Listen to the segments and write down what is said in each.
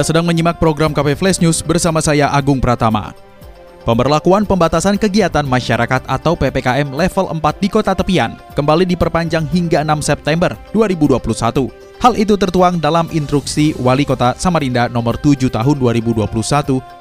Anda sedang menyimak program KP Flash News bersama saya Agung Pratama. Pemberlakuan pembatasan kegiatan masyarakat atau PPKM level 4 di kota tepian kembali diperpanjang hingga 6 September 2021. Hal itu tertuang dalam instruksi Wali Kota Samarinda nomor 7 tahun 2021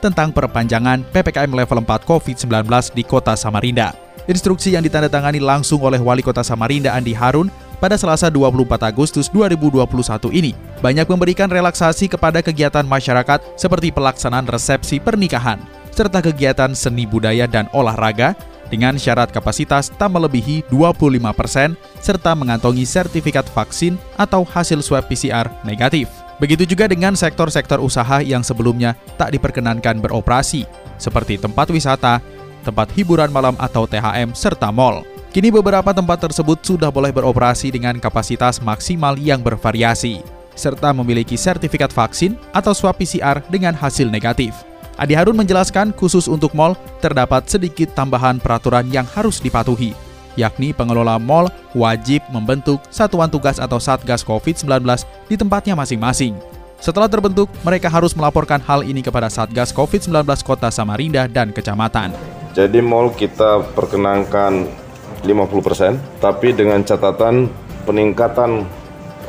tentang perpanjangan PPKM level 4 COVID-19 di kota Samarinda. Instruksi yang ditandatangani langsung oleh Wali Kota Samarinda Andi Harun pada Selasa 24 Agustus 2021 ini banyak memberikan relaksasi kepada kegiatan masyarakat seperti pelaksanaan resepsi pernikahan, serta kegiatan seni budaya dan olahraga dengan syarat kapasitas tak melebihi 25% serta mengantongi sertifikat vaksin atau hasil swab PCR negatif. Begitu juga dengan sektor-sektor usaha yang sebelumnya tak diperkenankan beroperasi, seperti tempat wisata, tempat hiburan malam atau THM, serta mal. Kini beberapa tempat tersebut sudah boleh beroperasi dengan kapasitas maksimal yang bervariasi, serta memiliki sertifikat vaksin atau swab PCR dengan hasil negatif. Adi Harun menjelaskan khusus untuk mal terdapat sedikit tambahan peraturan yang harus dipatuhi, yakni pengelola mal wajib membentuk satuan tugas atau Satgas COVID-19 di tempatnya masing-masing. Setelah terbentuk, mereka harus melaporkan hal ini kepada Satgas COVID-19 Kota Samarinda dan Kecamatan. Jadi mal kita perkenankan 50%, tapi dengan catatan peningkatan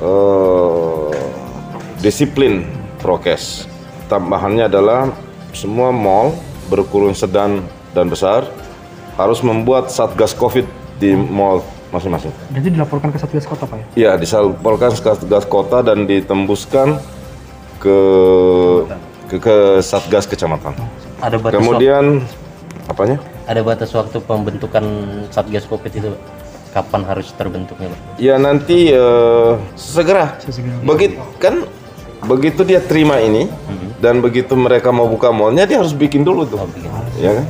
eh, disiplin prokes. Tambahannya adalah semua mall berukuran sedang dan besar harus membuat satgas COVID di mall masing-masing. Jadi dilaporkan ke satgas kota pak ya? Iya, dilaporkan ke satgas kota dan ditembuskan ke ke, ke satgas kecamatan. Ada batas Kemudian apanya? Ada batas waktu pembentukan satgas COVID itu kapan harus terbentuknya, Pak? Ya nanti uh, segera. Begitu kan begitu dia terima ini hmm. dan begitu mereka mau buka mallnya dia harus bikin dulu tuh. Oh, bikin. Ya kan?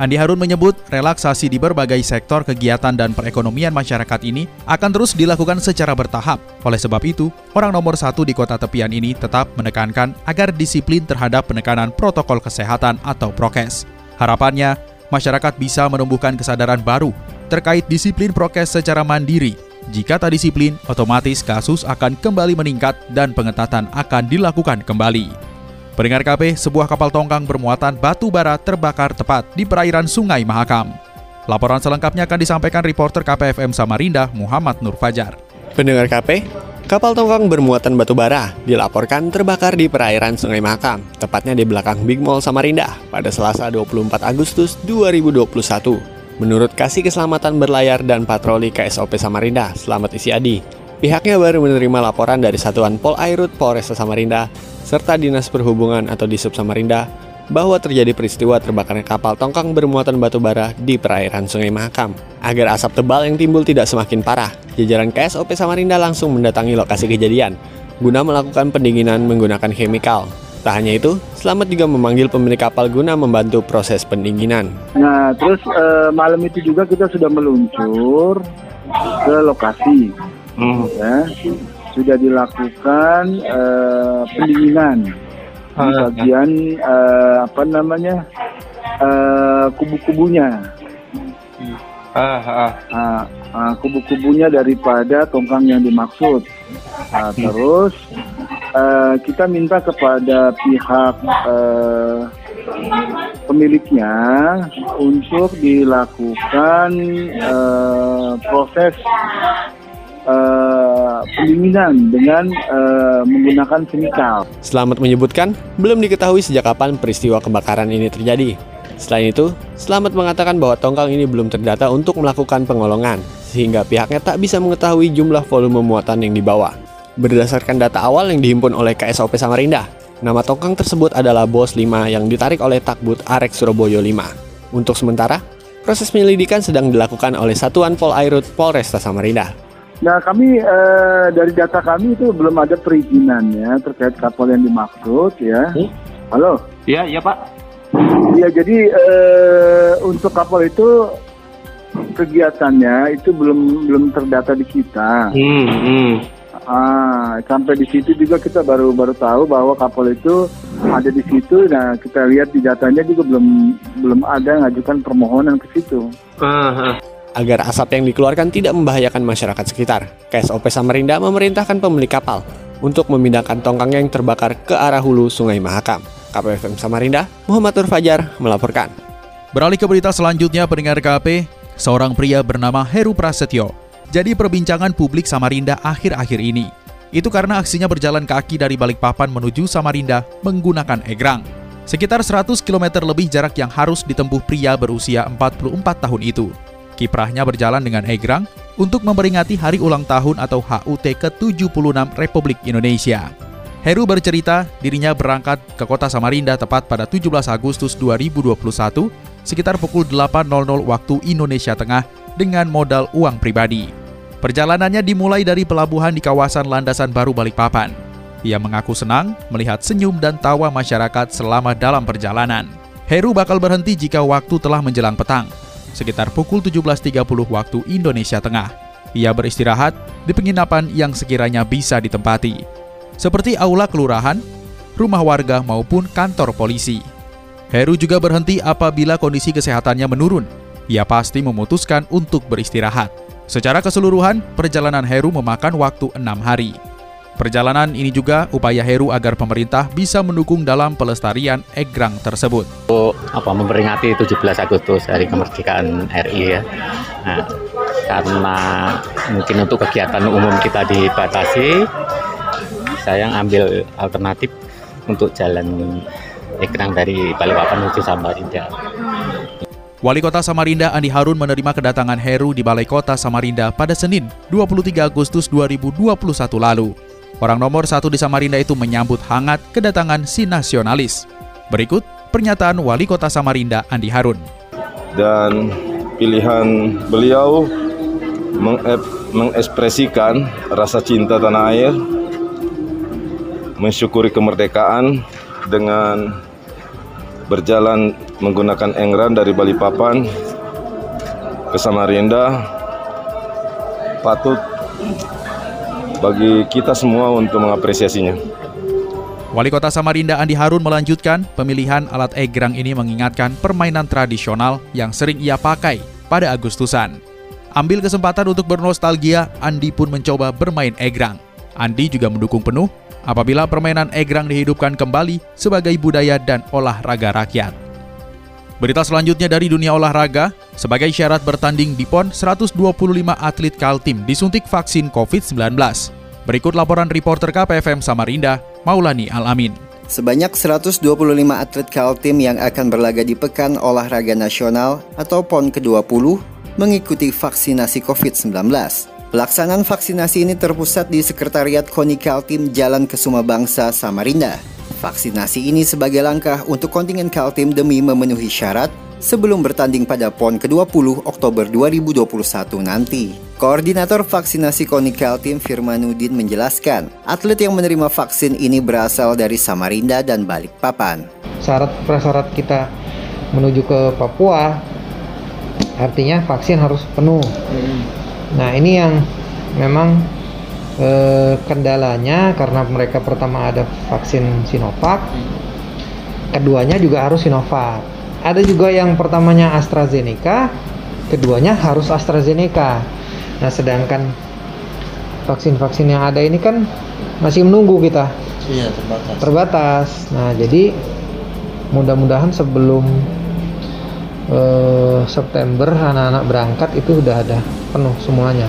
Andi Harun menyebut relaksasi di berbagai sektor kegiatan dan perekonomian masyarakat ini akan terus dilakukan secara bertahap. Oleh sebab itu, orang nomor satu di kota tepian ini tetap menekankan agar disiplin terhadap penekanan protokol kesehatan atau prokes. Harapannya, masyarakat bisa menumbuhkan kesadaran baru terkait disiplin prokes secara mandiri. Jika tak disiplin, otomatis kasus akan kembali meningkat dan pengetatan akan dilakukan kembali. Pendengar KP, sebuah kapal tongkang bermuatan batu bara terbakar tepat di perairan Sungai Mahakam. Laporan selengkapnya akan disampaikan reporter KPFM Samarinda, Muhammad Nur Fajar. Pendengar KP, Kapal tongkang bermuatan batu bara dilaporkan terbakar di perairan Sungai Mahakam, tepatnya di belakang Big Mall Samarinda pada Selasa 24 Agustus 2021. Menurut Kasih Keselamatan Berlayar dan Patroli KSOP Samarinda, Selamat Isi Adi, pihaknya baru menerima laporan dari Satuan Pol Airut Polresta Samarinda serta Dinas Perhubungan atau Disub Samarinda bahwa terjadi peristiwa terbakarnya kapal tongkang bermuatan batu bara di perairan Sungai Mahakam. Agar asap tebal yang timbul tidak semakin parah, jajaran KSOP Samarinda langsung mendatangi lokasi kejadian guna melakukan pendinginan menggunakan chemical. Tak hanya itu, Selamat juga memanggil pemilik kapal guna membantu proses pendinginan. Nah, terus e, malam itu juga kita sudah meluncur ke lokasi. Hmm. Ya, sudah dilakukan e, pendinginan di bagian uh, apa namanya uh, kubu-kubunya. Ah, ah. Uh, uh, kubu-kubunya daripada tongkang yang dimaksud. Uh, terus uh, kita minta kepada pihak uh, pemiliknya untuk dilakukan uh, proses uh, pendinginan dengan uh, menggunakan chemical. Selamat menyebutkan, belum diketahui sejak kapan peristiwa kebakaran ini terjadi. Selain itu, Selamat mengatakan bahwa tongkang ini belum terdata untuk melakukan pengolongan, sehingga pihaknya tak bisa mengetahui jumlah volume muatan yang dibawa. Berdasarkan data awal yang dihimpun oleh KSOP Samarinda, nama tongkang tersebut adalah Bos 5 yang ditarik oleh Takbut Arek Surabaya 5. Untuk sementara, proses penyelidikan sedang dilakukan oleh Satuan Pol Airut Polresta Samarinda. Nah kami eh, dari data kami itu belum ada perizinan ya terkait kapal yang dimaksud ya. Hmm? Halo. Iya, iya Pak. Ya jadi eh, untuk kapal itu kegiatannya itu belum belum terdata di kita. Hmm, hmm. Ah, sampai di situ juga kita baru baru tahu bahwa kapal itu ada di situ. Nah, kita lihat di datanya juga belum belum ada ngajukan permohonan ke situ. Ah, ah. Agar asap yang dikeluarkan tidak membahayakan masyarakat sekitar, KSOP Samarinda memerintahkan pemilik kapal untuk memindahkan tongkang yang terbakar ke arah hulu Sungai Mahakam. KPFM Samarinda, Muhammad Nur Fajar melaporkan. Beralih ke berita selanjutnya, pendengar KP, seorang pria bernama Heru Prasetyo jadi perbincangan publik Samarinda akhir-akhir ini. Itu karena aksinya berjalan kaki dari Balikpapan menuju Samarinda menggunakan egrang. Sekitar 100 km lebih jarak yang harus ditempuh pria berusia 44 tahun itu. Kiprahnya berjalan dengan egrang untuk memperingati hari ulang tahun atau HUT ke-76 Republik Indonesia. Heru bercerita dirinya berangkat ke kota Samarinda tepat pada 17 Agustus 2021 sekitar pukul 8.00 waktu Indonesia Tengah dengan modal uang pribadi. Perjalanannya dimulai dari pelabuhan di kawasan Landasan Baru Balikpapan. Ia mengaku senang melihat senyum dan tawa masyarakat selama dalam perjalanan. Heru bakal berhenti jika waktu telah menjelang petang sekitar pukul 17.30 waktu Indonesia Tengah. Ia beristirahat di penginapan yang sekiranya bisa ditempati, seperti aula kelurahan, rumah warga maupun kantor polisi. Heru juga berhenti apabila kondisi kesehatannya menurun. Ia pasti memutuskan untuk beristirahat. Secara keseluruhan, perjalanan Heru memakan waktu enam hari. Perjalanan ini juga upaya Heru agar pemerintah bisa mendukung dalam pelestarian egrang tersebut. apa memperingati 17 Agustus Hari Kemerdekaan RI ya. Nah, karena mungkin untuk kegiatan umum kita dibatasi, saya ambil alternatif untuk jalan egrang dari Balikpapan menuju Samarinda. Wali Kota Samarinda Andi Harun menerima kedatangan Heru di Balai Kota Samarinda pada Senin 23 Agustus 2021 lalu. Orang nomor satu di Samarinda itu menyambut hangat kedatangan si nasionalis. Berikut pernyataan Wali Kota Samarinda Andi Harun. Dan pilihan beliau mengekspresikan rasa cinta tanah air, mensyukuri kemerdekaan dengan berjalan menggunakan engran dari Balikpapan ke Samarinda patut bagi kita semua untuk mengapresiasinya. Wali Kota Samarinda Andi Harun melanjutkan, pemilihan alat egrang ini mengingatkan permainan tradisional yang sering ia pakai pada Agustusan. Ambil kesempatan untuk bernostalgia, Andi pun mencoba bermain egrang. Andi juga mendukung penuh apabila permainan egrang dihidupkan kembali sebagai budaya dan olahraga rakyat. Berita selanjutnya dari dunia olahraga, sebagai syarat bertanding di PON, 125 atlet Kaltim disuntik vaksin COVID-19. Berikut laporan reporter KPFM Samarinda, Maulani Alamin. Sebanyak 125 atlet Kaltim yang akan berlaga di Pekan Olahraga Nasional atau PON ke-20 mengikuti vaksinasi COVID-19. Pelaksanaan vaksinasi ini terpusat di Sekretariat KONI Kaltim Jalan Kesuma Bangsa, Samarinda. Vaksinasi ini sebagai langkah untuk kontingen Kaltim demi memenuhi syarat sebelum bertanding pada PON ke-20 Oktober 2021 nanti. Koordinator vaksinasi KONI Kaltim Firmanuddin menjelaskan, atlet yang menerima vaksin ini berasal dari Samarinda dan Balikpapan. Syarat prasyarat kita menuju ke Papua artinya vaksin harus penuh. Nah, ini yang memang eh, kendalanya karena mereka pertama ada vaksin Sinovac, keduanya juga harus Sinovac. Ada juga yang pertamanya AstraZeneca, keduanya harus AstraZeneca. Nah, sedangkan vaksin-vaksin yang ada ini kan masih menunggu kita. Iya, terbatas. Terbatas. Nah, jadi mudah-mudahan sebelum eh, September anak-anak berangkat itu sudah ada penuh semuanya.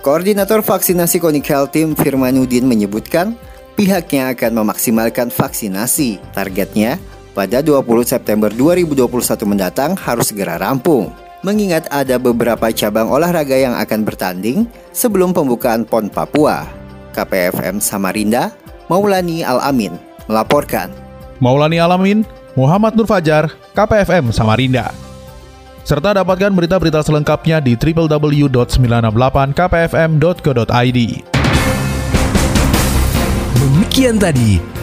Koordinator vaksinasi Konikal Tim Firmanuddin menyebutkan pihaknya akan memaksimalkan vaksinasi. Targetnya pada 20 September 2021 mendatang harus segera rampung. Mengingat ada beberapa cabang olahraga yang akan bertanding sebelum pembukaan PON Papua. KPFM Samarinda, Maulani Al-Amin melaporkan. Maulani Alamin, Muhammad Nur Fajar, KPFM Samarinda. Serta dapatkan berita-berita selengkapnya di www.968kpfm.co.id. Demikian tadi